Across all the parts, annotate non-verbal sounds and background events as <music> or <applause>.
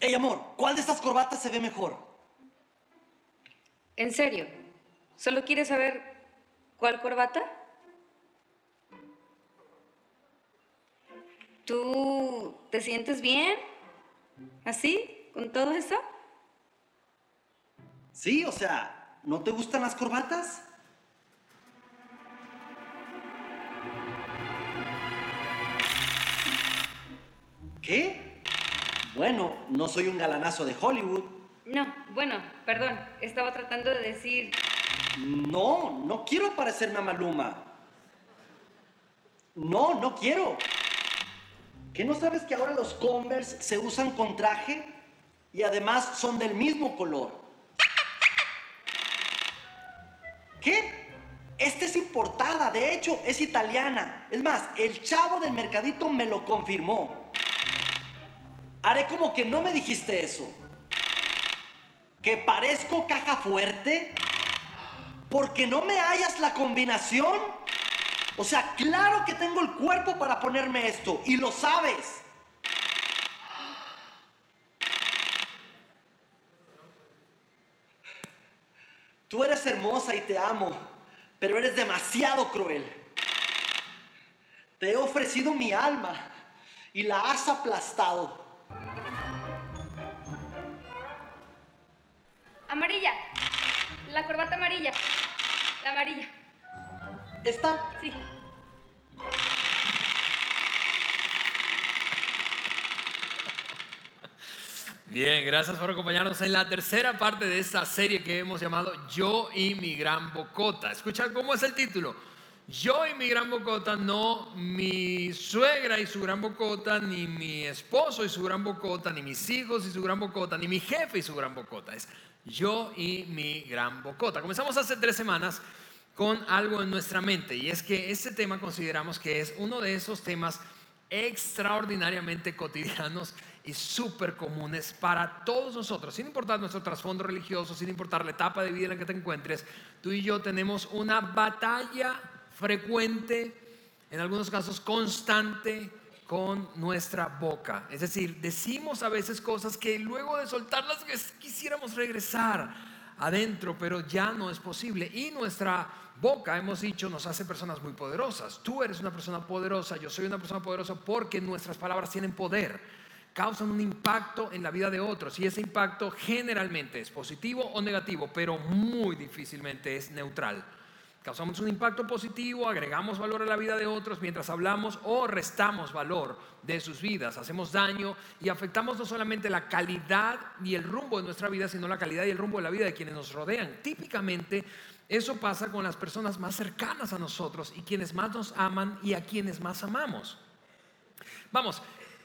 Ey, amor, ¿cuál de estas corbatas se ve mejor? ¿En serio? ¿Solo quieres saber cuál corbata? ¿Tú te sientes bien? ¿Así? ¿Con todo eso? Sí, o sea, ¿no te gustan las corbatas? ¿Qué? Bueno, no soy un galanazo de Hollywood. No, bueno, perdón. Estaba tratando de decir... No, no quiero parecerme a Maluma. No, no quiero. ¿Qué no sabes que ahora los Converse se usan con traje? Y además son del mismo color. ¿Qué? Esta es importada, de hecho es italiana. Es más, el chavo del mercadito me lo confirmó. Haré como que no me dijiste eso. ¿Que parezco caja fuerte? ¿Porque no me hallas la combinación? O sea, claro que tengo el cuerpo para ponerme esto y lo sabes. Tú eres hermosa y te amo, pero eres demasiado cruel. Te he ofrecido mi alma y la has aplastado. Amarilla. La corbata amarilla. La amarilla. ¿Esta? Sí. Bien, gracias por acompañarnos en la tercera parte de esta serie que hemos llamado Yo y mi gran bocota. Escucha cómo es el título. Yo y mi gran bocota, no mi suegra y su gran bocota, ni mi esposo y su gran bocota, ni mis hijos y su gran bocota, ni mi jefe y su gran bocota. Es yo y mi gran bocota. Comenzamos hace tres semanas con algo en nuestra mente y es que este tema consideramos que es uno de esos temas extraordinariamente cotidianos y súper comunes para todos nosotros, sin importar nuestro trasfondo religioso, sin importar la etapa de vida en la que te encuentres, tú y yo tenemos una batalla frecuente, en algunos casos constante, con nuestra boca. Es decir, decimos a veces cosas que luego de soltarlas quisiéramos regresar adentro, pero ya no es posible. Y nuestra boca, hemos dicho, nos hace personas muy poderosas. Tú eres una persona poderosa, yo soy una persona poderosa porque nuestras palabras tienen poder, causan un impacto en la vida de otros y ese impacto generalmente es positivo o negativo, pero muy difícilmente es neutral. Causamos un impacto positivo, agregamos valor a la vida de otros mientras hablamos o restamos valor de sus vidas, hacemos daño y afectamos no solamente la calidad y el rumbo de nuestra vida, sino la calidad y el rumbo de la vida de quienes nos rodean. Típicamente eso pasa con las personas más cercanas a nosotros y quienes más nos aman y a quienes más amamos. Vamos,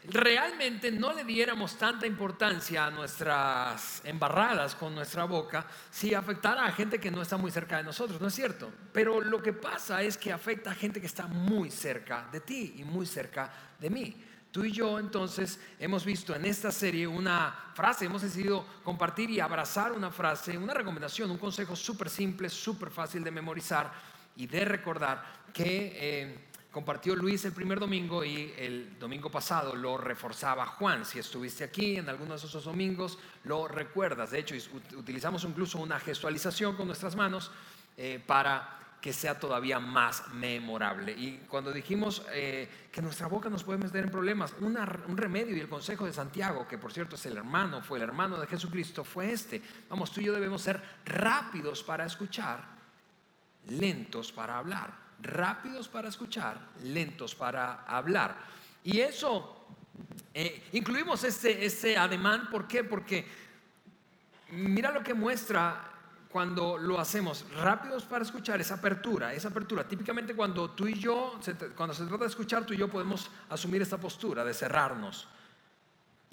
realmente no le diéramos tanta importancia a nuestras embarradas con nuestra boca si afectara a gente que no está muy cerca de nosotros, ¿no es cierto? Pero lo que pasa es que afecta a gente que está muy cerca de ti y muy cerca de mí. Tú y yo entonces hemos visto en esta serie una frase, hemos decidido compartir y abrazar una frase, una recomendación, un consejo súper simple, súper fácil de memorizar y de recordar que... Eh, compartió Luis el primer domingo y el domingo pasado lo reforzaba Juan. Si estuviste aquí en alguno de esos domingos, lo recuerdas. De hecho, utilizamos incluso una gestualización con nuestras manos eh, para que sea todavía más memorable. Y cuando dijimos eh, que nuestra boca nos puede meter en problemas, un remedio y el consejo de Santiago, que por cierto es el hermano, fue el hermano de Jesucristo, fue este. Vamos, tú y yo debemos ser rápidos para escuchar, lentos para hablar rápidos para escuchar, lentos para hablar. Y eso, eh, incluimos este, este ademán, ¿por qué? Porque mira lo que muestra cuando lo hacemos rápidos para escuchar, esa apertura, esa apertura. Típicamente cuando tú y yo, cuando se trata de escuchar, tú y yo podemos asumir esta postura de cerrarnos.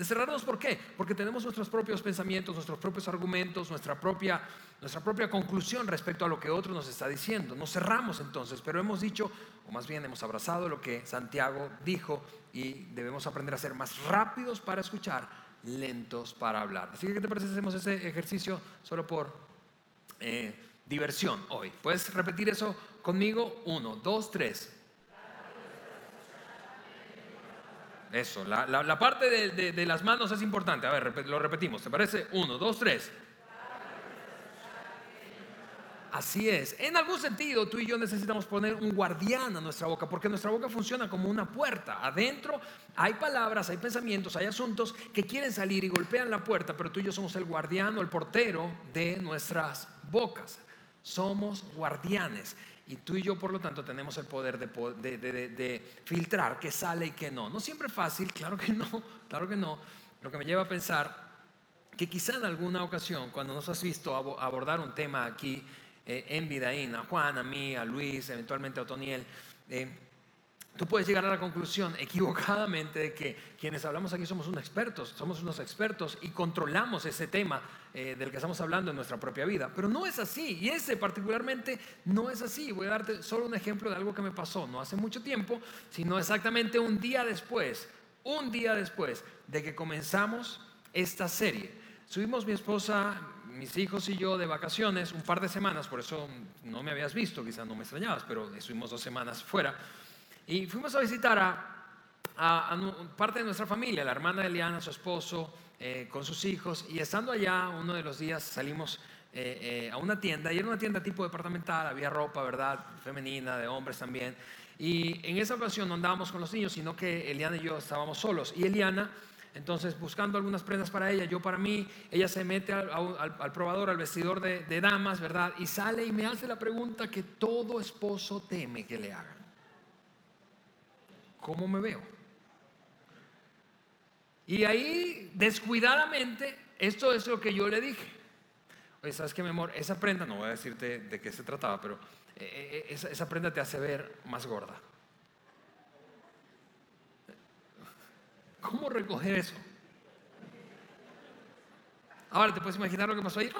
De cerrarnos, ¿por qué? Porque tenemos nuestros propios pensamientos, nuestros propios argumentos, nuestra propia, nuestra propia conclusión respecto a lo que otro nos está diciendo. Nos cerramos entonces, pero hemos dicho, o más bien hemos abrazado lo que Santiago dijo y debemos aprender a ser más rápidos para escuchar, lentos para hablar. Así que, ¿qué te parece hacemos ese ejercicio solo por eh, diversión hoy? ¿Puedes repetir eso conmigo? Uno, dos, tres. Eso, la, la- parte de, de- de las manos es importante. A ver, lo repetimos. ¿Te parece? Uno, dos, tres. Así es. En algún sentido, tú y yo necesitamos poner un guardián a nuestra boca, porque nuestra boca funciona como una puerta. Adentro hay palabras, hay pensamientos, hay asuntos que quieren salir y golpean la puerta, pero tú y yo somos el guardián o el portero de nuestras bocas. Somos guardianes. Y tú y yo, por lo tanto, tenemos el poder de, filtrar qué sale y qué no. No siempre es fácil, claro que no, <laughs> claro que no. Lo que me lleva a pensar que quizá en alguna ocasión, cuando nos has visto abo- abordar un tema aquí eh, en Vidaín, a Juan, a mí, a Luis, eventualmente a Otoniel, eh, tú puedes llegar a la conclusión <laughs> equivocadamente de que quienes hablamos aquí somos unos expertos, somos unos expertos y controlamos ese tema eh, del que estamos hablando en nuestra propia vida. Pero no es así, y ese particularmente no es así. Voy a darte solo un ejemplo de algo que me pasó no hace mucho tiempo, sino exactamente un día después, un día después de que comenzamos esta serie. Subimos mi esposa, mis hijos y yo de vacaciones un par de semanas, por eso no me habías visto, quizás no me extrañabas, pero estuvimos dos semanas fuera. Y fuimos a visitar a, a- a parte de nuestra familia, la hermana de Eliana, su esposo, eh, con sus hijos. Y estando allá, uno de los días salimos eh, eh, a una tienda, y era una tienda tipo departamental, había ropa, ¿verdad? Femenina, de hombres también. Y en esa ocasión no andábamos con los niños, sino que Eliana y yo estábamos solos. Y Eliana, entonces buscando algunas prendas para ella, yo para mí, ella se mete al, al- al probador, al vestidor de, de damas, ¿verdad? Y sale y me hace la pregunta que todo esposo teme que le hagan. ¿Cómo me veo? Y ahí, descuidadamente, esto es lo que yo le dije. Oye, ¿sabes qué, mi amor? Esa prenda, no voy a decirte de qué se trataba, pero eh, eh, esa, esa prenda te hace ver más gorda. ¿Cómo recoger eso? Ahora te puedes imaginar lo que pasó ahí.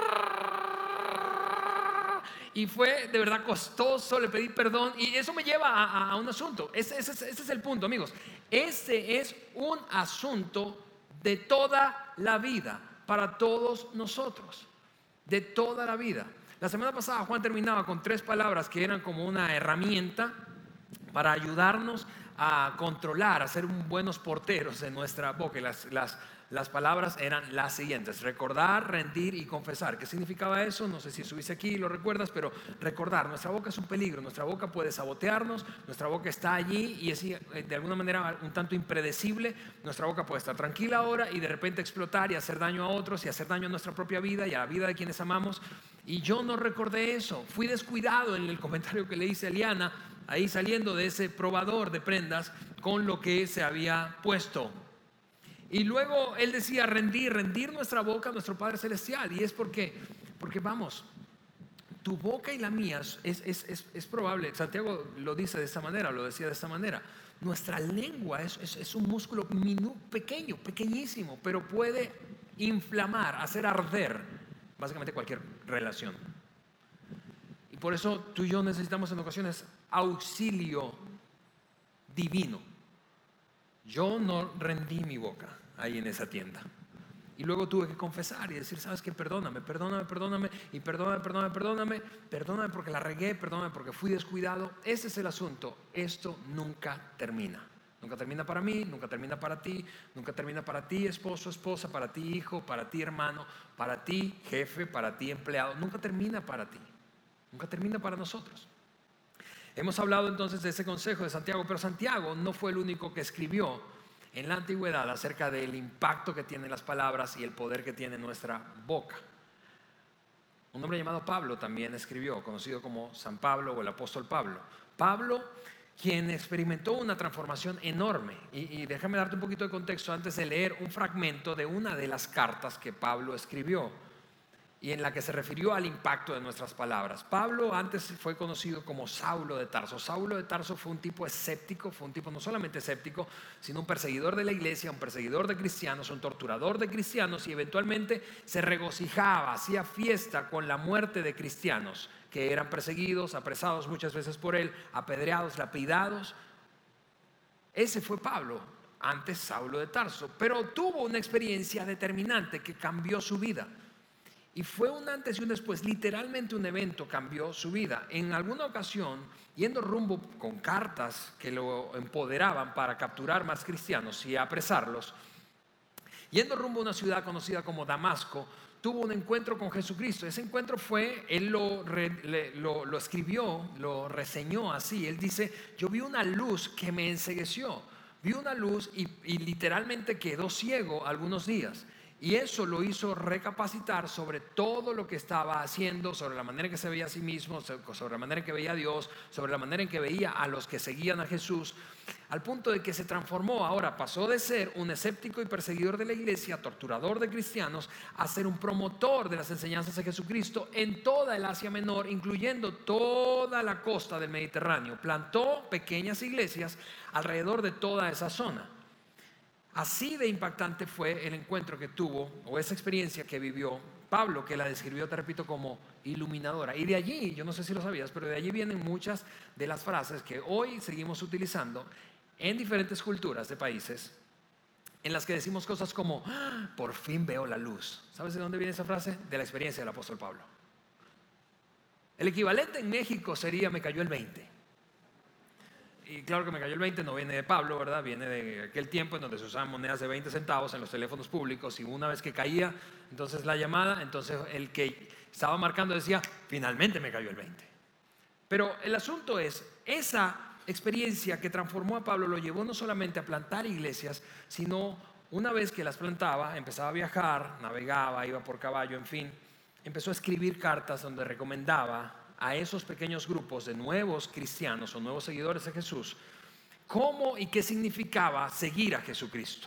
Y fue de verdad costoso, le pedí perdón y eso me lleva a, un asunto. Ese, es- el punto, amigos. Este es un asunto de toda la vida, para todos nosotros, de toda la vida. La semana pasada Juan terminaba con tres palabras que eran como una herramienta para ayudarnos a controlar, a ser buenos porteros de nuestra boca. Las, las, las palabras eran las siguientes, recordar, rendir y confesar. ¿Qué significaba eso? No sé si subiste aquí y lo recuerdas, pero recordar, nuestra boca es un peligro, nuestra boca puede sabotearnos, nuestra boca está allí y es eh, de alguna manera un tanto impredecible, nuestra boca puede estar tranquila ahora y de repente explotar y hacer daño a otros y hacer daño a nuestra propia vida y a la vida de quienes amamos. Y yo no recordé eso, fui descuidado en el comentario que le hice a Eliana, ahí saliendo de ese probador de prendas con lo que se había puesto. Y luego él decía rendir, rendir nuestra boca a nuestro Padre Celestial. Y es porque, porque vamos, tu boca y la mía es, es, es, probable, Santiago lo dice de esta manera, lo decía de esta manera, nuestra lengua es un músculo minu- pequeño, pequeñísimo, pero puede inflamar, hacer arder básicamente cualquier relación. Y por eso tú y yo necesitamos en ocasiones auxilio divino. Yo no rendí mi boca ahí en esa tienda. Y luego tuve que confesar y decir, sabes qué, perdóname, perdóname, perdóname, y perdóname, perdóname, perdóname, perdóname porque la regué, perdóname porque fui descuidado. Ese es el asunto. Esto nunca termina. Nunca termina para mí, nunca termina para ti, nunca termina para ti, esposo, esposa, para ti, hijo, para ti, hermano, para ti, jefe, para ti, empleado. Nunca termina para ti. Nunca termina para nosotros. Hemos hablado entonces de ese consejo de Santiago, pero Santiago no fue el único que escribió en la antigüedad acerca del impacto que tienen las palabras y el poder que tiene nuestra boca. Un hombre llamado Pablo también escribió, conocido como San Pablo o el apóstol Pablo. Pablo, quien experimentó una transformación enorme. Y, y déjame darte un poquito de contexto antes de leer un fragmento de una de las cartas que Pablo escribió y en la que se refirió al impacto de nuestras palabras. Pablo antes fue conocido como Saulo de Tarso. Saulo de Tarso fue un tipo escéptico, fue un tipo no solamente escéptico, sino un perseguidor de la iglesia, un perseguidor de cristianos, un torturador de cristianos y eventualmente se regocijaba, hacía fiesta con la muerte de cristianos que eran perseguidos, apresados muchas veces por él, apedreados, lapidados. Ese fue Pablo, antes Saulo de Tarso, pero tuvo una experiencia determinante que cambió su vida. Y fue un antes y un después, literalmente un evento cambió su vida. En alguna ocasión, yendo rumbo con cartas que lo empoderaban para capturar más cristianos y apresarlos, yendo rumbo a una ciudad conocida como Damasco, tuvo un encuentro con Jesucristo. Ese encuentro fue, él lo, escribió, lo reseñó así. Él dice, yo vi una luz que me ensegueció, vi una luz y literalmente quedó ciego algunos días. Y eso lo hizo recapacitar sobre todo lo que estaba haciendo, sobre la manera en que se veía a sí mismo, sobre la manera en que veía a Dios, sobre la manera en que veía a los que seguían a Jesús, al punto de que se transformó ahora, pasó de ser un escéptico y perseguidor de la iglesia, torturador de cristianos, a ser un promotor de las enseñanzas de Jesucristo en toda el Asia Menor, incluyendo toda la costa del Mediterráneo. Plantó pequeñas iglesias alrededor de toda esa zona. Así de impactante fue el encuentro que tuvo o esa experiencia que vivió Pablo, que la describió, te repito, como iluminadora. Y de allí, yo no sé si lo sabías, pero de allí vienen muchas de las frases que hoy seguimos utilizando en diferentes culturas de países, en las que decimos cosas como, ah, por fin veo la luz. ¿Sabes de dónde viene esa frase? De la experiencia del apóstol Pablo. El equivalente en México sería, me cayó el 20 y claro que me cayó el 20, no viene de Pablo, ¿verdad? Viene de aquel tiempo en donde se usaban monedas de 20 centavos en los teléfonos públicos y una vez que caía, entonces la llamada, entonces el que estaba marcando decía, finalmente me cayó el 20. Pero el asunto es, esa experiencia que transformó a Pablo lo llevó no solamente a plantar iglesias, sino una vez que las plantaba, empezaba a viajar, navegaba, iba por caballo, en fin, empezó a escribir cartas donde recomendaba a esos pequeños grupos de nuevos cristianos o nuevos seguidores de Jesús cómo y qué significaba seguir a Jesucristo.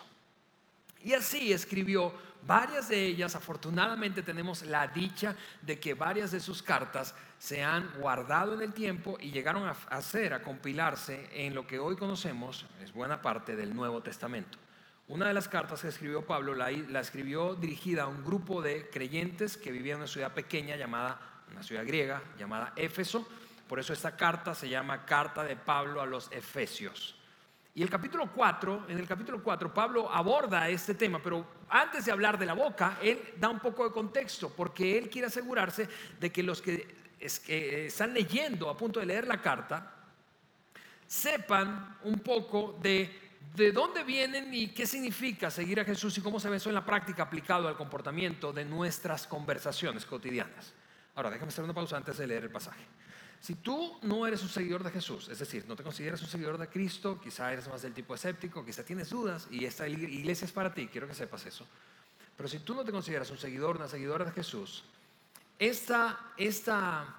Y así escribió varias de ellas. Afortunadamente tenemos la dicha de que varias de sus cartas se han guardado en el tiempo y llegaron a hacer, a compilarse en lo que hoy conocemos, es buena parte del Nuevo Testamento. Una de las cartas que escribió Pablo la, escribió dirigida a un grupo de creyentes que vivían en una ciudad pequeña llamada una ciudad griega llamada Éfeso. Por eso esta carta se llama Carta de Pablo a los Efesios. Y el capítulo 4, en el capítulo 4 Pablo aborda este tema, pero antes de hablar de la boca, él da un poco de contexto, porque él quiere asegurarse de que los que están leyendo, a punto de leer la carta, sepan un poco de de dónde vienen y qué significa seguir a Jesús y cómo se ve eso en la práctica aplicado al comportamiento de nuestras conversaciones cotidianas. Ahora, déjame hacer una pausa antes de leer el pasaje. Si tú no eres un seguidor de Jesús, es decir, no te consideras un seguidor de Cristo, quizá eres más del tipo escéptico, quizá tienes dudas y esta iglesia es para ti, quiero que sepas eso. Pero si tú no te consideras un seguidor, una seguidora de Jesús, esta, esta,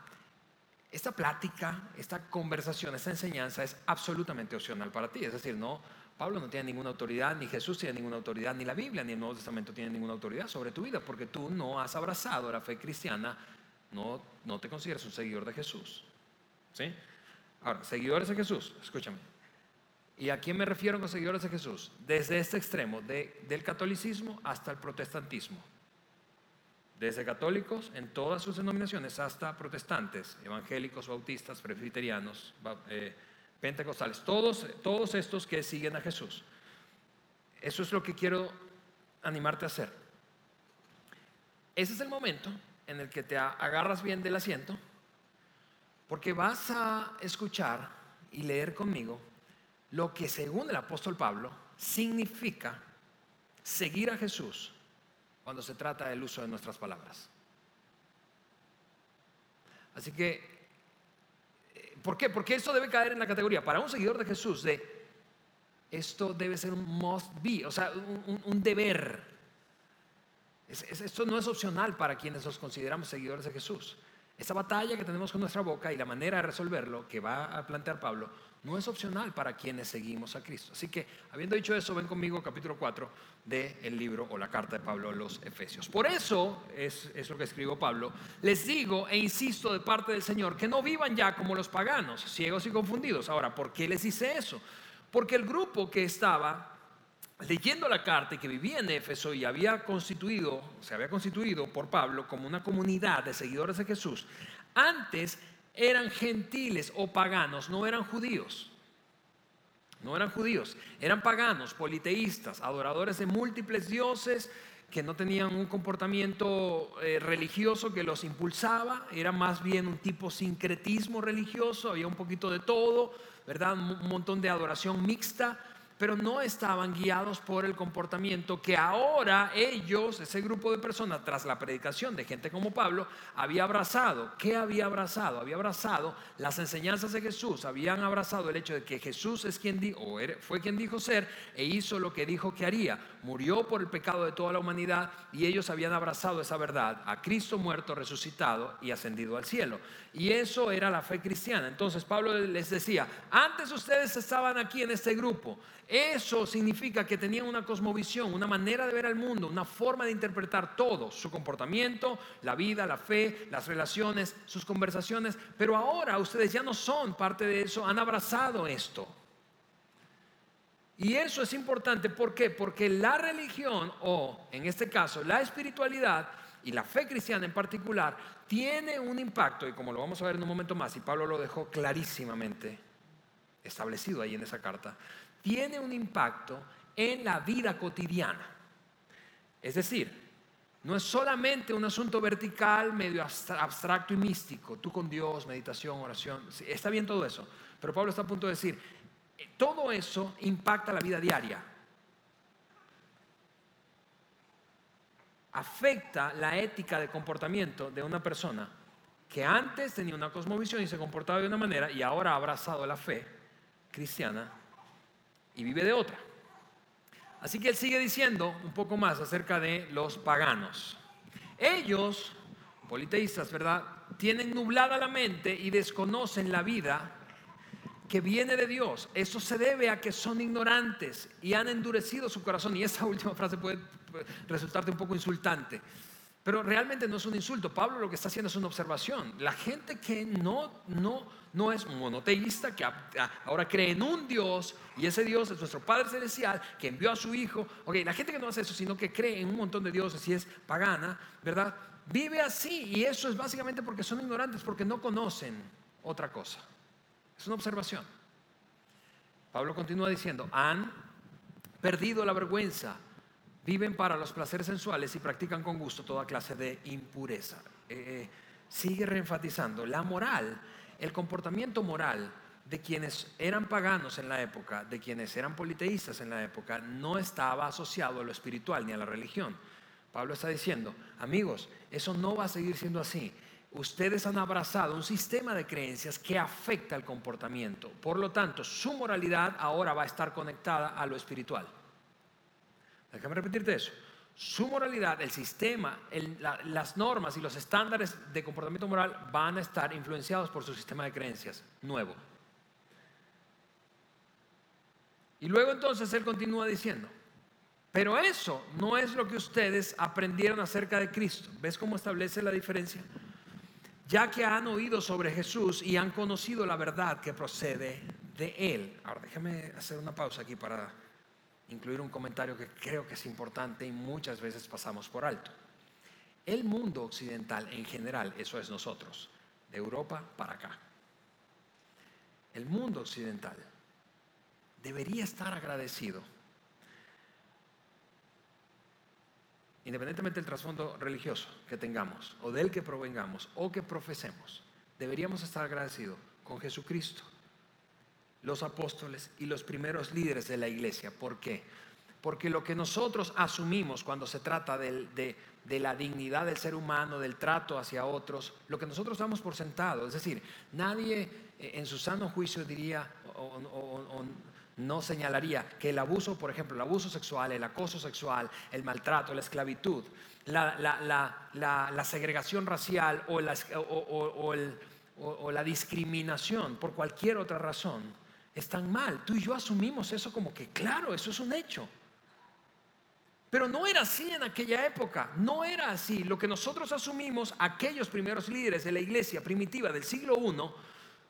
esta plática, esta conversación, esta enseñanza es absolutamente opcional para ti. Es decir, no, Pablo no tiene ninguna autoridad, ni Jesús tiene ninguna autoridad, ni la Biblia, ni el Nuevo Testamento tiene ninguna autoridad sobre tu vida, porque tú no has abrazado la fe cristiana no, te consideras un seguidor de Jesús. ¿Sí? Ahora, seguidores de Jesús, escúchame. ¿Y a quién me refiero con seguidores de Jesús? Desde este extremo, de, del catolicismo hasta el protestantismo. Desde católicos en todas sus denominaciones hasta protestantes, evangélicos, bautistas, presbiterianos, eh, pentecostales, todos, todos estos que siguen a Jesús. Eso es lo que quiero animarte a hacer. Ese es el momento en el que te agarras bien del asiento, porque vas a escuchar y leer conmigo lo que según el apóstol Pablo significa seguir a Jesús cuando se trata del uso de nuestras palabras. Así que, eh, ¿por qué? Porque esto debe caer en la categoría, para un seguidor de Jesús, de esto debe ser un must be, o sea, un, un deber esto no es opcional para quienes nos consideramos seguidores de Jesús. Esa batalla que tenemos con nuestra boca y la manera de resolverlo que va a plantear Pablo no es opcional para quienes seguimos a Cristo. Así que, habiendo dicho eso, ven conmigo capítulo 4 del libro o la carta de Pablo a los Efesios. Por eso es, es lo que escribió Pablo. Les digo e insisto de parte del Señor que no vivan ya como los paganos, ciegos y confundidos. Ahora, ¿por qué les hice eso? Porque el grupo que estaba leyendo la carta y que vivía en Éfeso y había constituido, se había constituido por Pablo como una comunidad de seguidores de Jesús, antes eran gentiles o paganos, no eran judíos. No eran judíos, eran paganos, politeístas, adoradores de múltiples dioses que no tenían un comportamiento eh, religioso que los impulsaba, era más bien un tipo sincretismo religioso, había un poquito de todo, ¿verdad? Un montón de adoración mixta, pero no estaban guiados por el comportamiento que ahora ellos, ese grupo de personas, tras la predicación de gente como Pablo, había abrazado. ¿Qué había abrazado? Había abrazado las enseñanzas de Jesús, habían abrazado el hecho de que Jesús es quien fue quien dijo ser e hizo lo que dijo que haría. Murió por el pecado de toda la humanidad y ellos habían abrazado esa verdad, a Cristo muerto, resucitado y ascendido al cielo. Y eso era la fe cristiana. Entonces Pablo les decía, antes ustedes estaban aquí en este grupo, eso significa que tenían una cosmovisión, una manera de ver al mundo, una forma de interpretar todo, su comportamiento, la vida, la fe, las relaciones, sus conversaciones, pero ahora ustedes ya no son parte de eso, han abrazado esto. Y eso es importante, ¿por qué? Porque la religión, o en este caso la espiritualidad y la fe cristiana en particular, tiene un impacto, y como lo vamos a ver en un momento más, y Pablo lo dejó clarísimamente establecido ahí en esa carta, tiene un impacto en la vida cotidiana. Es decir, no es solamente un asunto vertical, medio abstracto y místico, tú con Dios, meditación, oración, está bien todo eso, pero Pablo está a punto de decir, todo eso impacta la vida diaria. Afecta la ética de comportamiento de una persona que antes tenía una cosmovisión y se comportaba de una manera y ahora ha abrazado la fe cristiana y vive de otra. Así que él sigue diciendo un poco más acerca de los paganos. Ellos, politeístas, ¿verdad? Tienen nublada la mente y desconocen la vida que viene de Dios. Eso se debe a que son ignorantes y han endurecido su corazón. Y esa <laughs> última frase puede resultarte un poco insultante. Pero realmente no es un insulto. Pablo lo que está haciendo es una observación. La gente que no, no, no es monoteísta, que ahora cree en un Dios y ese Dios es nuestro Padre Celestial que envió a su Hijo. Ok, la gente que no hace eso, sino que cree en un montón de dioses y es pagana, ¿verdad? Vive así y eso es básicamente porque son ignorantes, porque no conocen otra cosa. Es una observación. Pablo continúa diciendo, han perdido la vergüenza viven para los placeres sensuales y practican con gusto toda clase de impureza. Eh, eh, sigue reenfatizando la moral, el comportamiento moral de quienes eran paganos en la época, de quienes eran politeístas en la época, no estaba asociado a lo espiritual ni a la religión. Pablo está diciendo, amigos, eso no va a seguir siendo así. Ustedes han abrazado un sistema de creencias que afecta el comportamiento. Por lo tanto, su moralidad ahora va a estar conectada a lo espiritual. Déjame repetirte eso. Su moralidad, el sistema, las normas y los estándares de comportamiento moral van a estar influenciados por su sistema de creencias nuevo. Y luego entonces él continúa diciendo, pero eso no es lo que ustedes aprendieron acerca de Cristo. ¿Ves cómo establece la diferencia? Ya que han oído sobre Jesús y han conocido la verdad que procede de Él. Ahora déjame hacer una pausa aquí para incluir un comentario que creo que es importante y muchas veces pasamos por alto. El mundo occidental en general, eso es nosotros, de Europa para acá. El mundo occidental debería estar agradecido, independientemente del trasfondo religioso que tengamos, o del que provengamos, o que profesemos, deberíamos estar agradecidos con Jesucristo los apóstoles y los primeros líderes de la iglesia. ¿Por qué? Porque lo que nosotros asumimos cuando se trata de, la dignidad del ser humano, del trato hacia otros, lo que nosotros damos por sentado, es decir, nadie eh, en su sano juicio diría o, no señalaría que el abuso, por ejemplo, el abuso sexual, el acoso sexual, el maltrato, la esclavitud, la, segregación racial o la discriminación por cualquier otra razón, están mal. Tú y yo asumimos eso como que, claro, eso es un hecho. Pero no era así en aquella época, no era así. Lo que nosotros asumimos, aquellos primeros líderes de la iglesia primitiva del siglo I,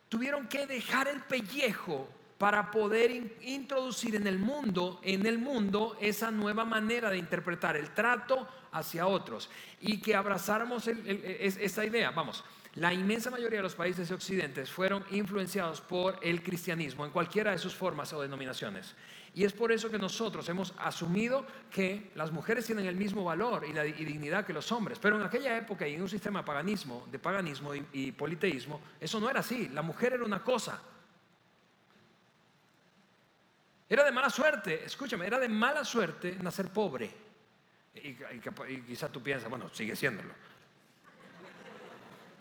tuvieron que dejar el pellejo para poder introducir en el mundo, en el mundo, esa nueva manera de interpretar el trato hacia otros y que abrazáramos esa idea. Vamos, la inmensa mayoría de los países occidentes fueron influenciados por el cristianismo en cualquiera de sus formas o denominaciones. Y es por eso que nosotros hemos asumido que las mujeres tienen el mismo valor y, dignidad que los hombres. Pero en aquella época y en un sistema de paganismo, de paganismo y politeísmo, eso no era así. La mujer era una cosa. Era de mala suerte, escúchame, era de mala suerte nacer pobre. Y, quizás tú piensas, bueno, sigue siéndolo.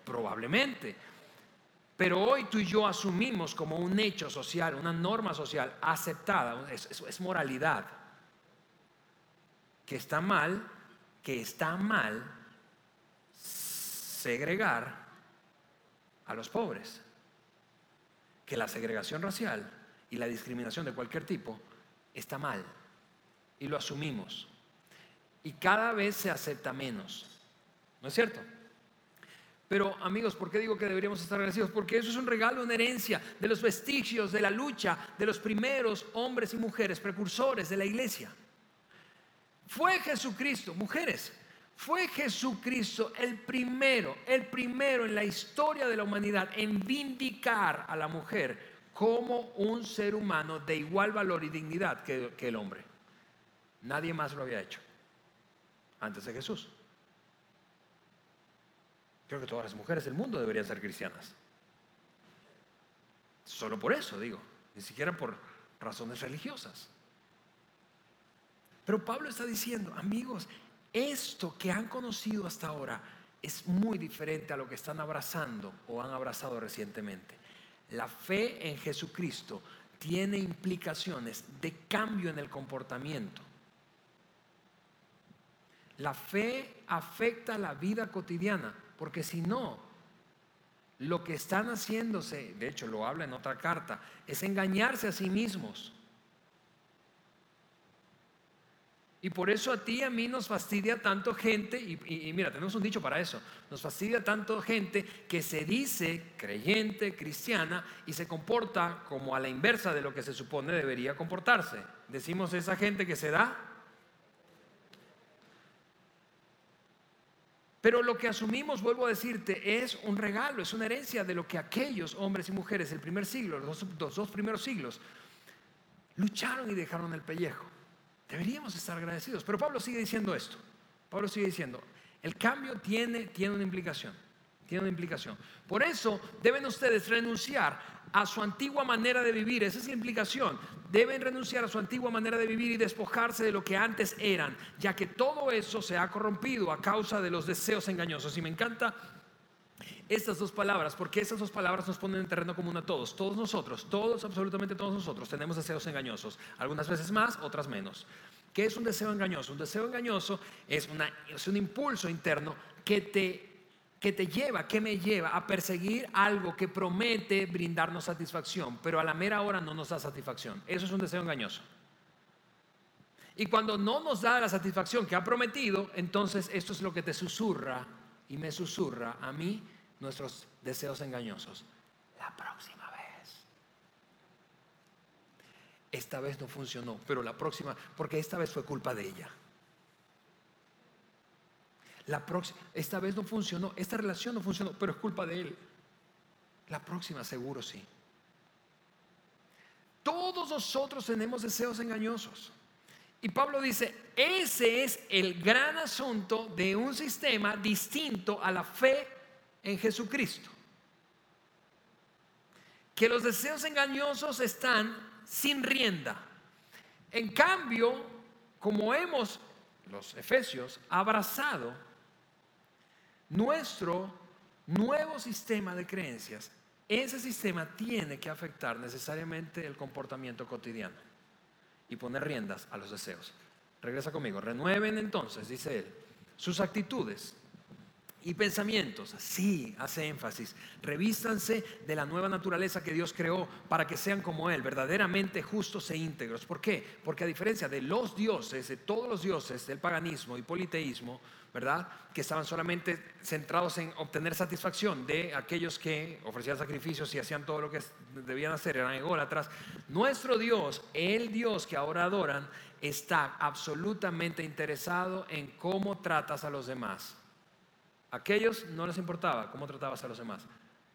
Probablemente. Pero hoy tú y yo asumimos como un hecho social, una norma social aceptada, es, es moralidad, que está mal, que está mal segregar a los pobres, que la segregación racial y la discriminación de cualquier tipo está mal y lo asumimos. Y cada vez se acepta menos. ¿No es cierto? Pero amigos, ¿por qué digo que deberíamos estar agradecidos? Porque eso es un regalo, una herencia de los vestigios de la lucha de los primeros hombres y mujeres precursores de la iglesia. Fue Jesucristo, mujeres, fue Jesucristo el primero, el primero en la historia de la humanidad en vindicar a la mujer como un ser humano de igual valor y dignidad que, el hombre. Nadie más lo había hecho antes de Jesús. Creo que todas las mujeres del mundo deberían ser cristianas. Solo por eso digo, ni siquiera por razones religiosas. Pero Pablo está diciendo, amigos, esto que han conocido hasta ahora es muy diferente a lo que están abrazando o han abrazado recientemente. La fe en Jesucristo tiene implicaciones de cambio en el comportamiento. La fe afecta la vida cotidiana, porque si no, lo que están haciéndose, de hecho lo habla en otra carta, es engañarse a sí mismos. Y por eso a ti y a mí nos fastidia tanto gente, y, mira, tenemos un dicho para eso, nos fastidia tanto gente que se dice creyente, cristiana, y se comporta como a la inversa de lo que se supone debería comportarse. Decimos esa gente que se da. Pero lo que asumimos, vuelvo a decirte, es un regalo, es una herencia de lo que aquellos hombres y mujeres del primer siglo, los dos primeros siglos, lucharon y dejaron el pellejo. Deberíamos estar agradecidos. Pero Pablo sigue diciendo esto. Pablo sigue diciendo, el cambio tiene, tiene una implicación. Tiene una implicación. Por eso deben ustedes renunciar a su antigua manera de vivir. Esa es la implicación. Deben renunciar a su antigua manera de vivir y despojarse de lo que antes eran, ya que todo eso se ha corrompido a causa de los deseos engañosos. Y me encanta estas dos palabras, porque estas dos palabras nos ponen en terreno común a todos. Todos nosotros, todos, absolutamente todos nosotros, tenemos deseos engañosos. Algunas veces más, otras menos. ¿Qué es un deseo engañoso? Un deseo engañoso es, un impulso interno que te, que te lleva, que me lleva a perseguir algo que promete brindarnos satisfacción, pero a la mera hora no nos da satisfacción. Eso es un deseo engañoso. Y cuando no nos da la satisfacción que ha prometido, entonces esto es lo que te susurra y me susurra a mí nuestros deseos engañosos. La próxima vez. Esta vez no funcionó, pero la próxima, porque esta vez fue culpa de ella. La próxima, esta vez no funcionó, esta relación no funcionó, pero es culpa de él. La próxima seguro sí. Todos nosotros tenemos deseos engañosos. Y Pablo dice, ese es el gran asunto de un sistema distinto a la fe en Jesucristo. Que los deseos engañosos están sin rienda. En cambio, como hemos, los efesios, abrazado nuestro nuevo sistema de creencias, ese sistema tiene que afectar necesariamente el comportamiento cotidiano y poner riendas a los deseos. Regresa conmigo. Renueven entonces, dice él, sus actitudes y pensamientos. Sí, hace énfasis. Revístanse de la nueva naturaleza que Dios creó para que sean como Él, verdaderamente justos e íntegros. ¿Por qué? Porque a diferencia de los dioses, de todos los dioses del paganismo y politeísmo, ¿verdad? Que estaban solamente centrados en obtener satisfacción de aquellos que ofrecían sacrificios y hacían todo lo que debían hacer, eran ególatras. Nuestro Dios, el Dios que ahora adoran, está absolutamente interesado en cómo tratas a los demás aquellos no les importaba cómo tratabas a los demás.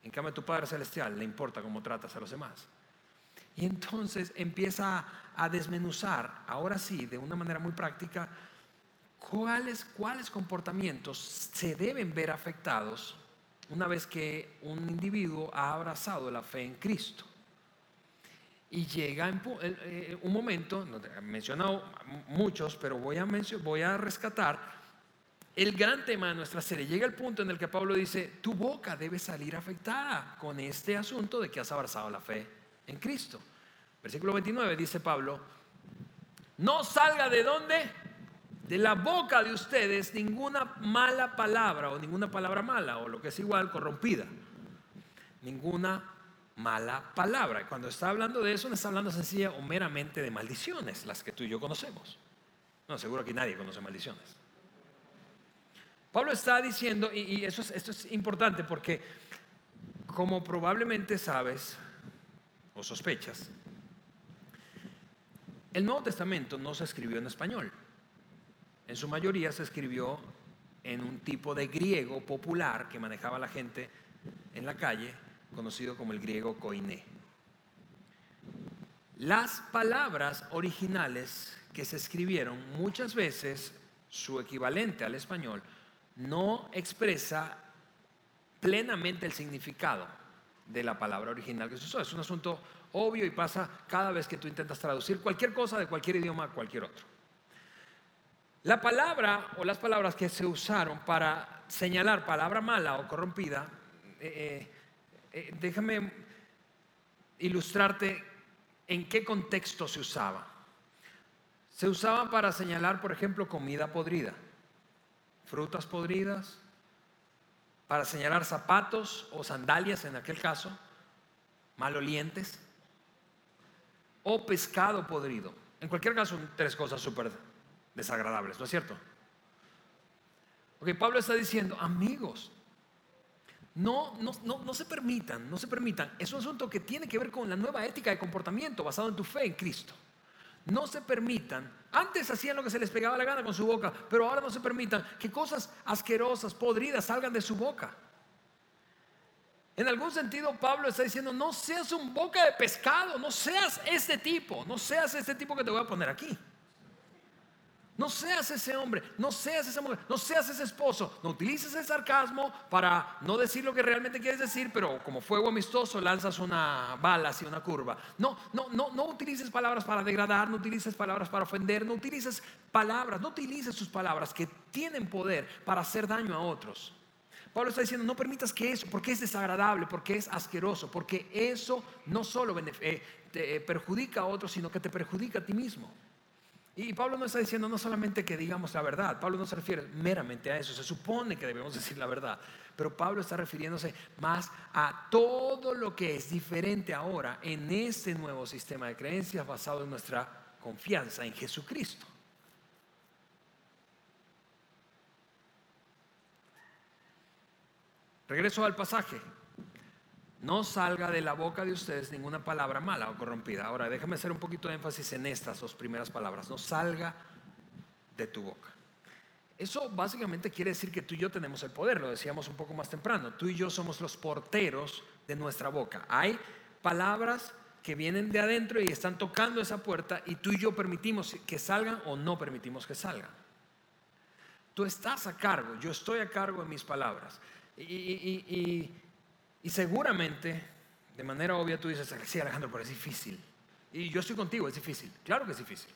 En cambio, a tu Padre Celestial le importa cómo tratas a los demás. Y entonces empieza a desmenuzar, ahora sí, de una manera muy práctica, cuáles, cuáles comportamientos se deben ver afectados una vez que un individuo ha abrazado la fe en Cristo. Y llega eh, un momento, he mencionado muchos, pero voy a, voy a rescatar el gran tema de nuestra serie. Llega el punto en el que Pablo dice, tu boca debe salir afectada con este asunto de que has abrazado la fe en Cristo. Versículo 29 dice Pablo, no salga de dónde? De la boca de ustedes ninguna mala palabra o ninguna palabra mala o lo que es igual corrompida. Ninguna mala palabra. Cuando está hablando de eso, no está hablando sencilla o meramente de maldiciones, las que tú y yo conocemos. No, seguro que nadie conoce maldiciones. Pablo está diciendo, y, eso esto es importante porque, como probablemente sabes o sospechas, el Nuevo Testamento no se escribió en español. En su mayoría se escribió en un tipo de griego popular que manejaba la gente en la calle conocido como el griego koiné. Las palabras originales que se escribieron, muchas veces su equivalente al español, no expresa plenamente el significado de la palabra original que se usó. Es un asunto obvio y pasa cada vez que tú intentas traducir cualquier cosa de cualquier idioma a cualquier otro. La palabra o las palabras que se usaron para señalar palabra mala o corrompida eh, eh, eh, déjame ilustrarte en qué contexto se usaba. Se usaba para señalar, por ejemplo, comida podrida, frutas podridas, para señalar zapatos o sandalias en aquel caso, malolientes, o pescado podrido. En cualquier caso, tres cosas súper desagradables, ¿no es cierto? Porque Pablo está diciendo, amigos, no, no, no, se permitan, no se permitan. Es un asunto que tiene que ver con la nueva ética de comportamiento basado en tu fe en Cristo. No se permitan, antes hacían lo que se les pegaba la gana con su boca, pero ahora no se permitan que cosas asquerosas, podridas salgan de su boca. En algún sentido, Pablo está diciendo, no seas un boca de pescado, no seas este tipo, no seas este tipo que te voy a poner aquí. No seas ese hombre, no seas esa mujer, no seas ese esposo. No utilices el sarcasmo para no decir lo que realmente quieres decir, pero como fuego amistoso lanzas una bala hacia una curva. No, no, no, no utilices palabras para degradar, no utilices palabras para ofender, no utilices palabras, no utilices sus palabras que tienen poder para hacer daño a otros. Pablo está diciendo, no permitas que eso, porque es desagradable, porque es asqueroso, porque eso no solo eh, te eh, perjudica a otros, sino que te perjudica a ti mismo. Y Pablo no está diciendo no solamente que digamos la verdad, Pablo no se refiere meramente a eso, se supone que debemos decir la verdad, pero Pablo está refiriéndose más a todo lo que es diferente ahora en este nuevo sistema de creencias basado en nuestra confianza en Jesucristo. Regreso al pasaje no salga de la boca de ustedes ninguna palabra mala o corrompida. Ahora, déjame hacer un poquito de énfasis en estas dos primeras palabras. No salga de tu boca. Eso básicamente quiere decir que tú y yo tenemos el poder, lo decíamos un poco más temprano. Tú y yo somos los porteros de nuestra boca. Hay palabras que vienen de adentro y están tocando esa puerta y tú y yo permitimos que salgan o no permitimos que salgan. Tú estás a cargo, yo estoy a cargo de mis palabras. Y, y y seguramente, de manera obvia, tú dices, sí, Alejandro, pero es difícil. Y yo estoy contigo, es difícil. Claro que es difícil.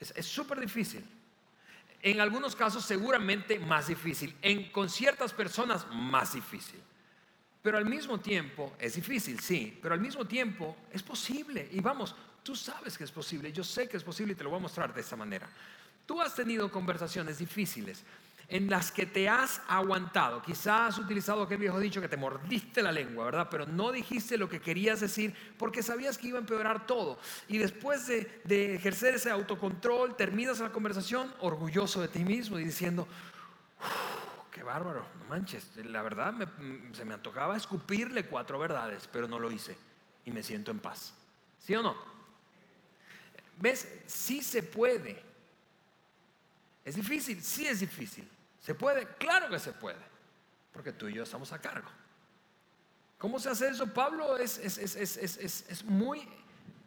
Es súper difícil. En algunos casos seguramente más difícil. En, con ciertas personas más difícil. Pero al mismo tiempo, es difícil, sí, pero al mismo tiempo es posible. Y vamos, tú sabes que es posible, yo sé que es posible y te lo voy a mostrar de esta manera. Tú has tenido conversaciones difíciles en las que te has aguantado. Quizás has utilizado aquel viejo dicho que te mordiste la lengua, ¿verdad? Pero no dijiste lo que querías decir porque sabías que iba a empeorar todo. Y después de, ejercer ese autocontrol, terminas la conversación orgulloso de ti mismo y diciendo, qué bárbaro, no manches, la verdad se me antojaba escupirle cuatro verdades, pero no lo hice y me siento en paz. ¿Sí o no? ¿Ves? Sí se puede. ¿Es difícil? Sí es difícil. ¿Se puede? Claro que se puede, porque tú y yo estamos a cargo. ¿Cómo se hace eso? Pablo es, muy,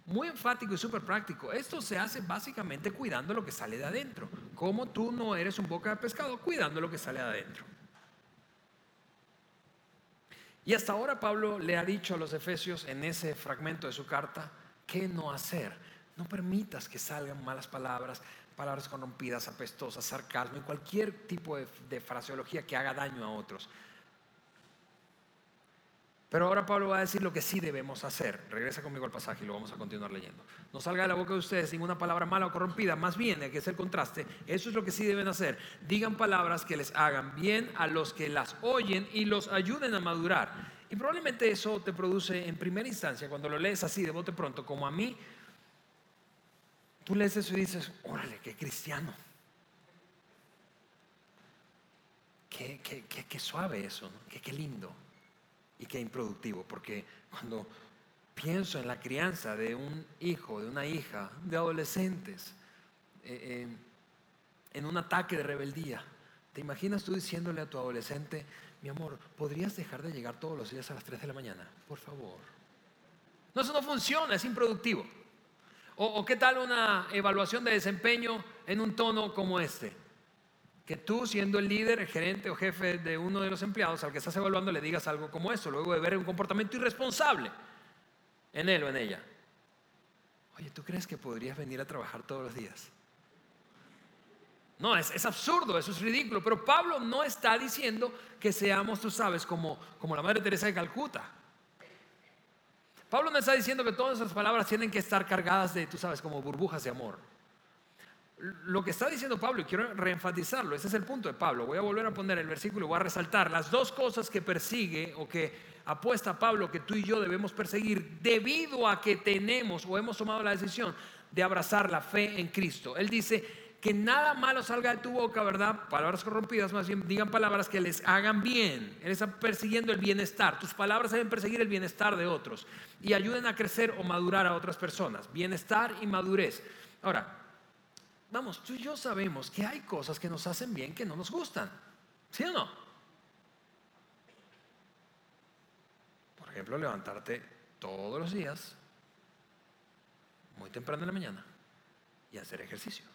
muy enfático y súper práctico. Esto se hace básicamente cuidando lo que sale de adentro. Como tú no eres un boca de pescado, cuidando lo que sale de adentro. Y hasta ahora Pablo le ha dicho a los efesios en ese fragmento de su carta, ¿qué no hacer? No permitas que salgan malas palabras, palabras corrompidas, apestosas, sarcasmo y cualquier tipo de, de fraseología que haga daño a otros. Pero ahora Pablo va a decir lo que sí debemos hacer. Regresa conmigo al pasaje y lo vamos a continuar leyendo. No salga de la boca de ustedes ninguna palabra mala o corrompida, más bien, que es contraste, eso es lo que sí deben hacer. Digan palabras que les hagan bien a los que las oyen y los ayuden a madurar. Y probablemente eso te produce en primera instancia, cuando lo lees así de bote pronto, como a mí, tú lees eso y dices, órale, qué cristiano. Qué, suave eso, qué, qué lindo y qué improductivo, porque cuando pienso en la crianza de un hijo, de una hija, de adolescentes, eh, eh, en un ataque de rebeldía, ¿te imaginas tú diciéndole a tu adolescente, mi amor, ¿podrías dejar de llegar todos los días a las 3 de la mañana? Por favor. No, eso no funciona, es improductivo. O qué tal una evaluación de desempeño en un tono como este? que tú siendo el líder, el gerente o jefe de uno de los empleados al que estás evaluando le digas algo como eso, luego de ver un comportamiento irresponsable en él o en ella. Oye, ¿tú crees que podrías venir a trabajar todos los días? No, es, es, absurdo, eso es ridículo. Pero Pablo no está diciendo que seamos, tú sabes, como, como la Madre Teresa de Calcuta. Pablo no está diciendo que todas esas palabras tienen que estar cargadas de, tú sabes, como burbujas de amor. Lo que está diciendo Pablo, y quiero reenfatizarlo, ese es el punto de Pablo. Voy a volver a poner el versículo y voy a resaltar las dos cosas que persigue o que apuesta Pablo que tú y yo debemos perseguir debido a que tenemos o hemos tomado la decisión de abrazar la fe en Cristo. Él dice que nada malo salga de tu boca, ¿verdad? Palabras corrompidas, más bien digan palabras que les hagan bien. Él está persiguiendo el bienestar. Tus palabras deben perseguir el bienestar de otros y ayuden a crecer o madurar a otras personas. Bienestar y madurez. Ahora, vamos, tú y yo sabemos que hay cosas que nos hacen bien que no nos gustan. ¿Sí o no? Por ejemplo, levantarte todos los días, muy temprano en la mañana, y hacer ejercicio.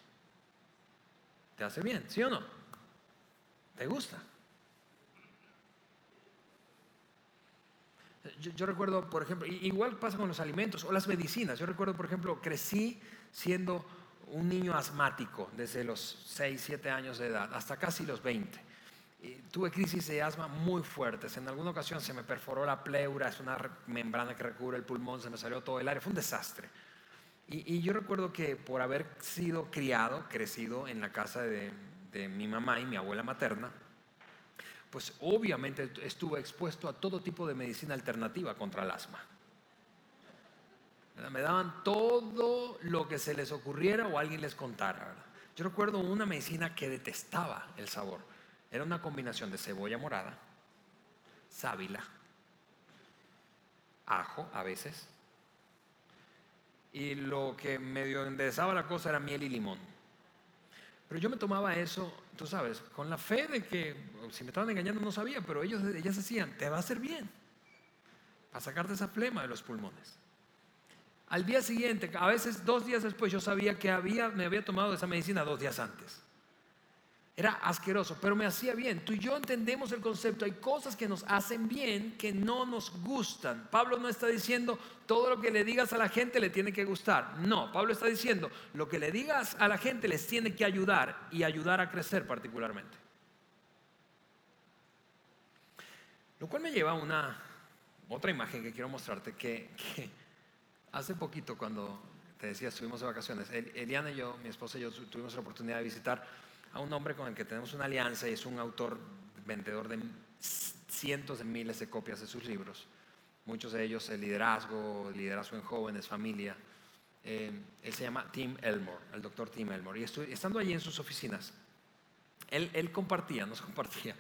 ¿Te hace bien? ¿Sí o no? ¿Te gusta? Yo, recuerdo, por ejemplo, igual pasa con los alimentos o las medicinas. Yo recuerdo, por ejemplo, crecí siendo un niño asmático desde los 6, 7 años de edad hasta casi los 20. tuve crisis de asma muy fuertes. En alguna ocasión se me perforó la pleura, es una membrana que recubre el pulmón, se me salió todo el aire, fue un desastre. Y, yo recuerdo que por haber sido criado, crecido en la casa de, mi mamá y mi abuela materna, pues obviamente estuve expuesto a todo tipo de medicina alternativa contra el asma. Me daban todo lo que se les ocurriera o alguien les contara. Yo recuerdo una medicina que detestaba el sabor. Era una combinación de cebolla morada, sábila, ajo a veces, y lo que medio enderezaba la cosa era miel y limón. Pero yo me tomaba eso, tú sabes, con la fe de que si me estaban engañando no sabía, pero ellos, ellas decían, te va a hacer bien, para sacarte esa flema de los pulmones. Al día siguiente, a veces dos días después, yo sabía que había, me había tomado esa medicina dos días antes. Era asqueroso, pero me hacía bien. Tú y yo entendemos el concepto. Hay cosas que nos hacen bien que no nos gustan. Pablo no está diciendo todo lo que le digas a la gente le tiene que gustar. No, Pablo está diciendo lo que le digas a la gente les tiene que ayudar y ayudar a crecer particularmente. Lo cual me lleva a una otra imagen que quiero mostrarte que Hace poquito, cuando te decía, estuvimos de vacaciones, Eliana y yo, mi esposa y yo, tuvimos la oportunidad de visitar a un hombre con el que tenemos una alianza y es un autor, vendedor de cientos de miles de copias de sus libros. Muchos de ellos el liderazgo, liderazgo en jóvenes, familia. Eh, él se llama Tim Elmore, el doctor Tim Elmore. Y estando allí en sus oficinas, él compartía, nos compartía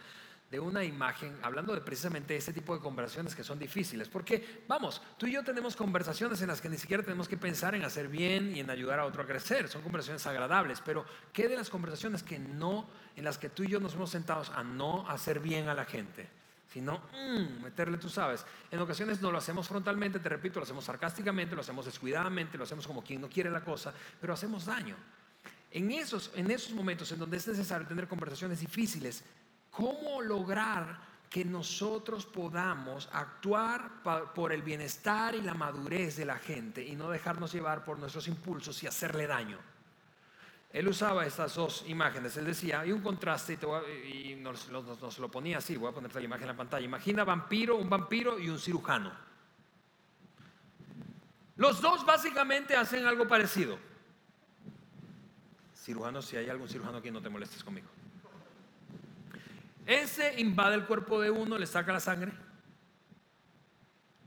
de una imagen, hablando de precisamente ese tipo de conversaciones que son difíciles. Porque, vamos, tú y yo tenemos conversaciones en las que ni siquiera tenemos que pensar en hacer bien y en ayudar a otro a crecer. Son conversaciones agradables. Pero, ¿qué de las conversaciones que no, en las que tú y yo nos hemos sentado a no hacer bien a la gente? Sino, mm, meterle, tú sabes. En ocasiones no lo hacemos frontalmente, te repito, lo hacemos sarcásticamente, lo hacemos descuidadamente, lo hacemos como quien no quiere la cosa, pero hacemos daño. En esos, en esos momentos en donde es necesario tener conversaciones difíciles, ¿cómo lograr que nosotros podamos actuar por el bienestar y la madurez de la gente y no dejarnos llevar por nuestros impulsos y hacerle daño? Él usaba estas dos imágenes, él decía, hay un contraste y, nos, lo ponía así, voy a ponerte la imagen en la pantalla. Imagina vampiro, un vampiro y un cirujano. Los dos básicamente hacen algo parecido. Cirujano, si hay algún cirujano aquí, no te molestes conmigo. Ese invade el cuerpo de uno, le saca la sangre.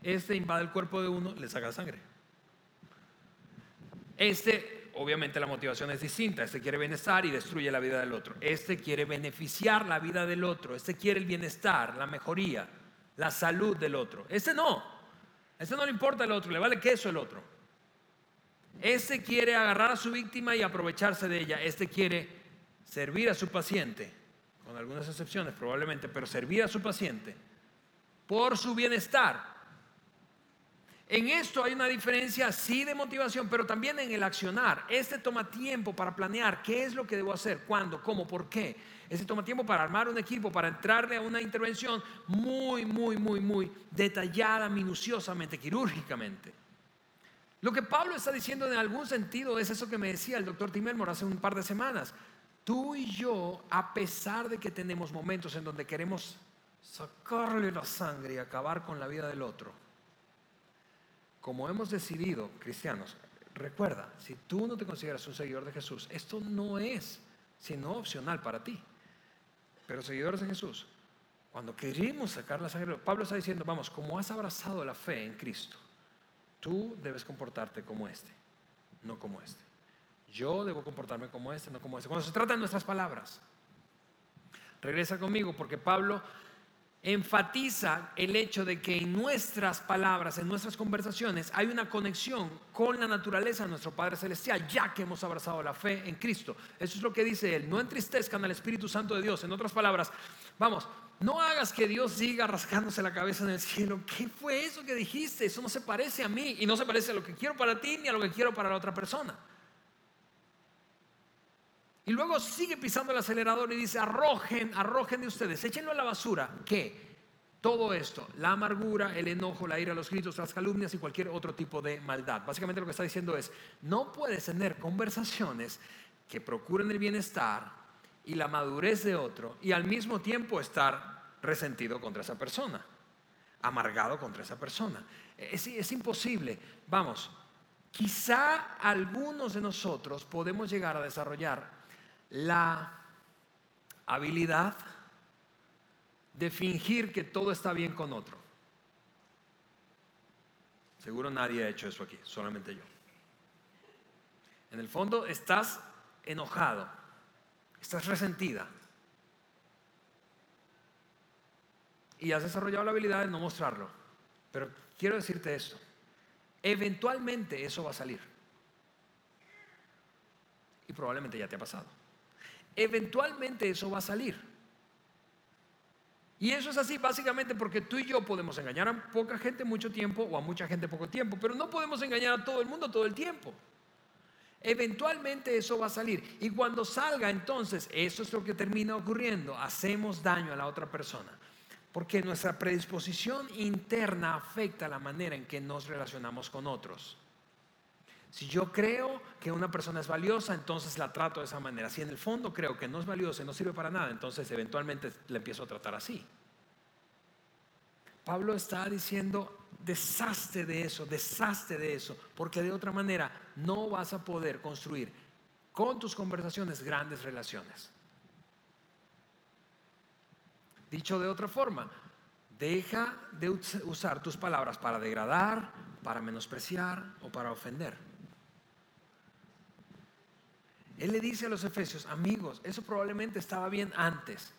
Este invade el cuerpo de uno, le saca la sangre. Este, obviamente la motivación es distinta. Este quiere bienestar y destruye la vida del otro. Este quiere beneficiar la vida del otro. Este quiere el bienestar, la mejoría, la salud del otro. Este no. Este no le importa el otro, le vale queso el otro. Este quiere agarrar a su víctima y aprovecharse de ella. Este quiere servir a su paciente, algunas excepciones probablemente, pero servir a su paciente por su bienestar. En esto hay una diferencia, sí, de motivación, pero también en el accionar. Este toma tiempo para planear qué es lo que debo hacer, cuándo, cómo, por qué. Este toma tiempo para armar un equipo, para entrarle a una intervención muy, muy, muy, muy detallada, minuciosamente, quirúrgicamente. Lo que Pablo está diciendo en algún sentido es eso que me decía el doctor Timelmor hace un par de semanas. Tú y yo, a pesar de que tenemos momentos en donde queremos sacarle la sangre y acabar con la vida del otro, como hemos decidido, cristianos, recuerda, si tú no te consideras un seguidor de Jesús, esto no es sino opcional para ti. Pero seguidores de Jesús, cuando queremos sacar la sangre, Pablo está diciendo, vamos, como has abrazado la fe en Cristo, Tú debes comportarte como este, no como este. Yo debo comportarme como este, no como este. Cuando se trata de nuestras palabras, regresa conmigo porque Pablo enfatiza el hecho de que en nuestras palabras, en nuestras conversaciones, hay una conexión con la naturaleza de nuestro Padre Celestial, ya que hemos abrazado la fe en Cristo. Eso es lo que dice él. No entristezcan al Espíritu Santo de Dios. En otras palabras, vamos, no hagas que Dios siga rascándose la cabeza en el cielo. ¿Qué fue eso que dijiste? Eso no se parece a mí y no se parece a lo que quiero para ti ni a lo que quiero para la otra persona. Y luego sigue pisando el acelerador y dice, arrojen, arrojen de ustedes, échenlo a la basura. ¿Qué? Todo esto, la amargura, el enojo, la ira, los gritos, las calumnias y cualquier otro tipo de maldad. Básicamente lo que está diciendo es, no puedes tener conversaciones que procuren el bienestar y la madurez de otro y al mismo tiempo estar resentido contra esa persona, amargado contra esa persona. Es, es imposible. Vamos, quizá algunos de nosotros podemos llegar a desarrollar la habilidad de fingir que todo está bien con otro. Seguro nadie ha hecho eso aquí, solamente yo. En el fondo estás enojado, Estás resentida. Y has desarrollado la habilidad de no mostrarlo. Pero quiero decirte esto. Eventualmente eso va a salir. Y probablemente ya te ha pasado. Eventualmente eso va a salir. Y eso es así básicamente porque tú y yo podemos engañar a poca gente mucho tiempo o a mucha gente poco tiempo, pero no podemos engañar a todo el mundo todo el tiempo. Eventualmente eso va a salir. Y cuando salga, entonces, eso es lo que termina ocurriendo. Hacemos daño a la otra persona. Porque nuestra predisposición interna afecta la manera en que nos relacionamos con otros. Si yo creo que una persona es valiosa, entonces la trato de esa manera. Si en el fondo creo que no es valiosa y no sirve para nada, entonces eventualmente la empiezo a tratar así. Pablo está diciendo, deshazte de eso, deshazte de eso, porque de otra manera no vas a poder construir con tus conversaciones grandes relaciones. Dicho de otra forma, deja de usar tus palabras para degradar, para menospreciar o para ofender. Él le dice a los efesios, amigos, eso probablemente estaba bien antes,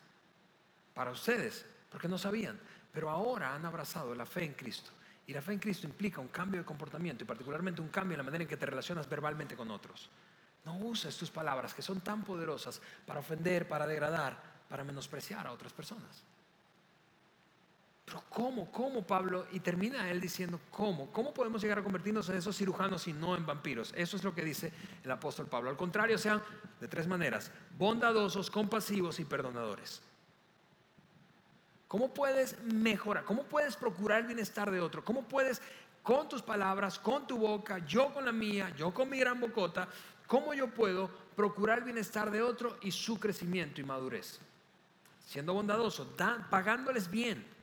para ustedes, porque no sabían, pero ahora han abrazado la fe en Cristo. Y la fe en Cristo implica un cambio de comportamiento y particularmente un cambio en la manera en que te relacionas verbalmente con otros. No uses tus palabras que son tan poderosas para ofender, para degradar, para menospreciar a otras personas. Pero ¿cómo? ¿Cómo, Pablo? Y termina él diciendo, ¿cómo? ¿Cómo podemos llegar a convertirnos en esos cirujanos y no en vampiros? Eso es lo que dice el apóstol Pablo. Al contrario, sean de tres maneras, bondadosos, compasivos y perdonadores. ¿Cómo puedes mejorar? ¿Cómo puedes procurar el bienestar de otro? ¿Cómo puedes con tus palabras, con tu boca, yo con la mía, yo con mi gran bocota, cómo yo puedo procurar el bienestar de otro y su crecimiento y madurez? Siendo bondadoso, pagándoles bien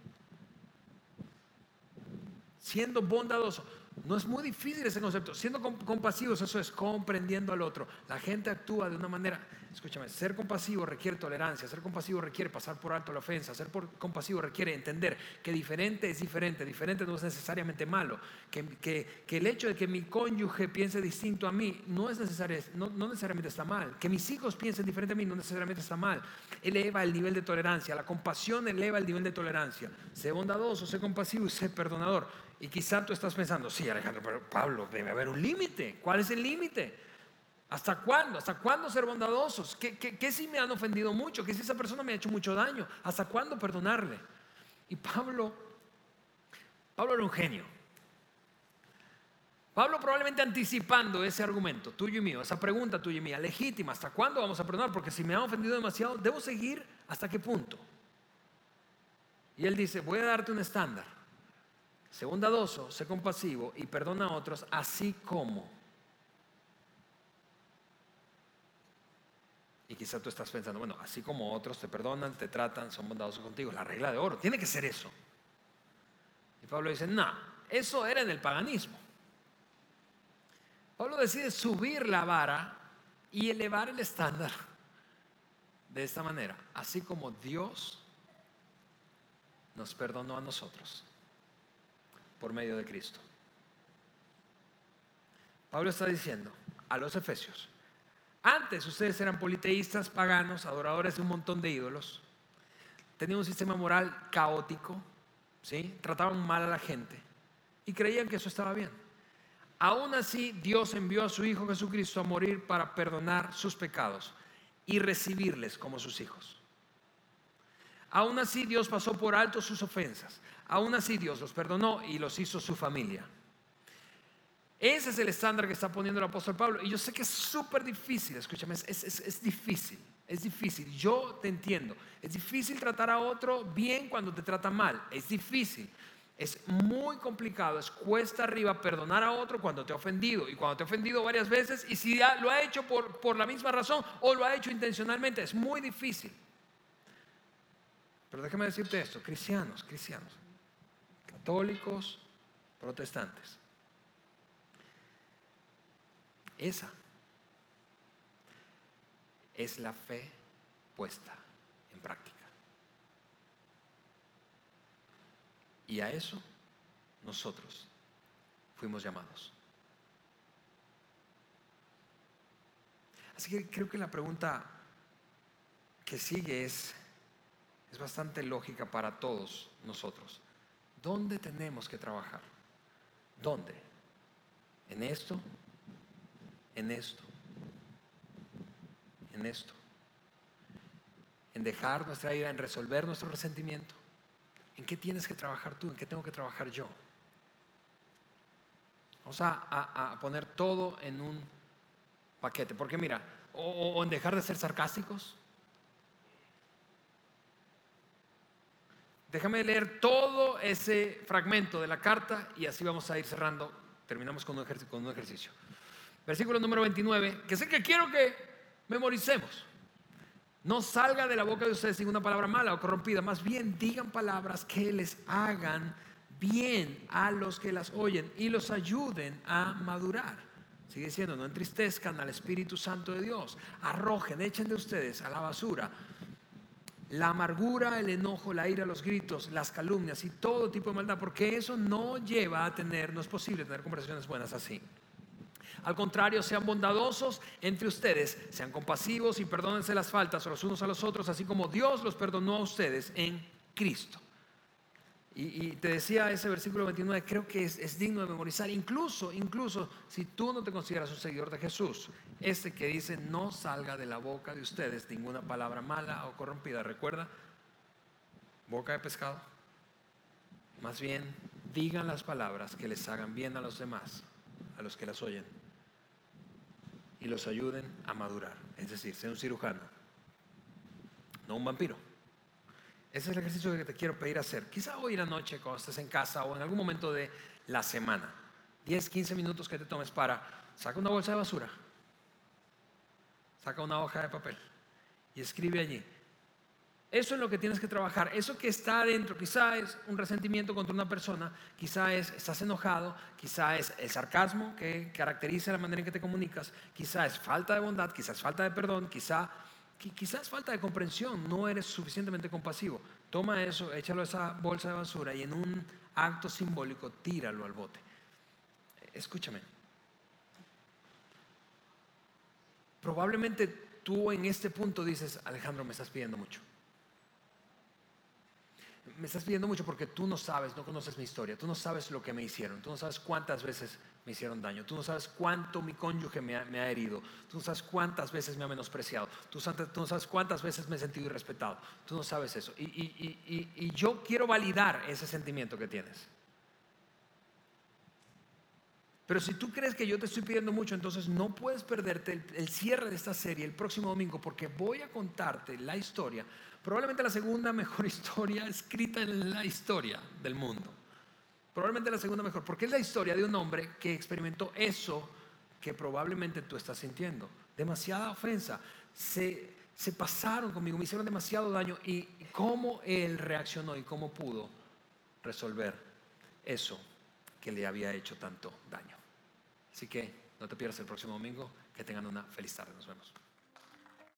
siendo bondadoso. No es muy difícil ese concepto. Siendo compasivos, eso es comprendiendo al otro. La gente actúa de una manera, escúchame, ser compasivo requiere tolerancia, ser compasivo requiere pasar por alto la ofensa, ser compasivo requiere entender que diferente es diferente, diferente no es necesariamente malo, que, el hecho de que mi cónyuge piense distinto a mí no, es necesario, no, no necesariamente está mal, que mis hijos piensen diferente a mí no necesariamente está mal. Eleva el nivel de tolerancia, la compasión eleva el nivel de tolerancia. Sé bondadoso, sé compasivo y sé perdonador. Y quizá tú estás pensando, sí, Alejandro, pero Pablo, debe haber un límite. ¿Cuál es el límite? ¿Hasta cuándo? ¿Hasta cuándo ser bondadosos? ¿Qué, qué, si me han ofendido mucho? ¿Qué si esa persona me ha hecho mucho daño? ¿Hasta cuándo perdonarle? Y Pablo, Pablo era un genio. Pablo probablemente anticipando ese argumento tuyo y mío, esa pregunta tuya y mía, legítima, ¿hasta cuándo vamos a perdonar? Porque si me han ofendido demasiado, ¿debo seguir hasta qué punto? Y él dice, voy a darte un estándar. Sé bondadoso, sé compasivo y perdona a otros, así como. Y quizá tú estás pensando, bueno, así como otros te perdonan, te tratan, son bondadosos contigo, la regla de oro, tiene que ser eso. Y Pablo dice, no, eso era en el paganismo. Pablo decide subir la vara y elevar el estándar de esta manera, así como Dios nos perdonó a nosotros por medio de Cristo. Pablo está diciendo a los efesios, antes ustedes eran politeístas, paganos, adoradores de un montón de ídolos, tenían un sistema moral caótico, ¿sí? trataban mal a la gente y creían que eso estaba bien. Aún así, Dios envió a su Hijo Jesucristo a morir para perdonar sus pecados y recibirles como sus hijos. Aún así, Dios pasó por alto sus ofensas. Aún así Dios los perdonó y los hizo su familia. Ese es el estándar que está poniendo el apóstol Pablo. Y yo sé que es súper difícil, escúchame, es, difícil, es difícil. Yo te entiendo. Es difícil tratar a otro bien cuando te trata mal. Es difícil. Es muy complicado, es cuesta arriba perdonar a otro cuando te ha ofendido y cuando te ha ofendido varias veces y si lo ha hecho por, por la misma razón o lo ha hecho intencionalmente, es muy difícil. Pero déjame decirte esto, cristianos, cristianos, católicos, protestantes. Esa es la fe puesta en práctica. Y a eso nosotros fuimos llamados. Así que creo que la pregunta que sigue es, es bastante lógica para todos nosotros. ¿Dónde tenemos que trabajar? ¿Dónde? ¿En esto? ¿En esto? ¿En esto? ¿En dejar nuestra ira, en resolver nuestro resentimiento? ¿En qué tienes que trabajar tú? ¿En qué tengo que trabajar yo? Vamos a, poner todo en un paquete. Porque mira, o en dejar de ser sarcásticos, Déjame leer todo ese fragmento de la carta y así vamos a ir cerrando. Terminamos con un, ejercicio, con un ejercicio. Versículo número 29, que sé que quiero que memoricemos. No salga de la boca de ustedes ninguna palabra mala o corrompida, más bien digan palabras que les hagan bien a los que las oyen y los ayuden a madurar. Sigue diciendo, no entristezcan al Espíritu Santo de Dios, arrojen, echen de ustedes a la basura la amargura, el enojo, la ira, los gritos, las calumnias y todo tipo de maldad, porque eso no lleva a tener, no es posible tener conversaciones buenas así. Al contrario, sean bondadosos entre ustedes, sean compasivos y perdónense las faltas los unos a los otros, así como Dios los perdonó a ustedes en Cristo. Y, te decía ese versículo 29, creo que es, es, digno de memorizar, incluso, incluso si tú no te consideras un seguidor de Jesús, este que dice, no salga de la boca de ustedes ninguna palabra mala o corrompida, recuerda, boca de pescado. Más bien, digan las palabras que les hagan bien a los demás, a los que las oyen, y los ayuden a madurar. Es decir, sea un cirujano, no un vampiro. Ese es el ejercicio que te quiero pedir hacer. Quizá hoy en la noche, cuando estés en casa o en algún momento de la semana. 10, 15 minutos que te tomes para, saca una bolsa de basura, saca una hoja de papel y escribe allí. Eso es lo que tienes que trabajar. Eso que está adentro, quizá es un resentimiento contra una persona, quizá es estás enojado, quizá es el sarcasmo que caracteriza la manera en que te comunicas, quizá es falta de bondad, quizá es falta de perdón, quizá quizás falta de comprensión, no eres suficientemente compasivo. Toma eso, échalo a esa bolsa de basura y en un acto simbólico tíralo al bote. Escúchame. Probablemente tú en este punto dices, Alejandro, me estás pidiendo mucho me estás pidiendo mucho porque tú no sabes, no conoces mi historia, tú no sabes lo que me hicieron, tú no sabes cuántas veces me hicieron daño, tú no sabes cuánto mi cónyuge me ha, herido, tú no sabes cuántas veces me ha menospreciado, tú, no sabes cuántas veces me he sentido irrespetado, tú no sabes eso. Y, yo quiero validar ese sentimiento que tienes. Pero si tú crees que yo te estoy pidiendo mucho, entonces no puedes perderte el cierre de esta serie el próximo domingo porque voy a contarte la historia Probablemente la segunda <laughs> mejor historia escrita en la historia del mundo. Probablemente la segunda mejor, porque es la historia de un hombre que experimentó eso que probablemente tú estás sintiendo. Demasiada ofensa. Se, se pasaron conmigo, me hicieron demasiado daño y cómo él reaccionó y cómo pudo resolver eso que le había hecho tanto daño. Así que no te pierdas el próximo domingo. Que tengan una feliz tarde. Nos vemos.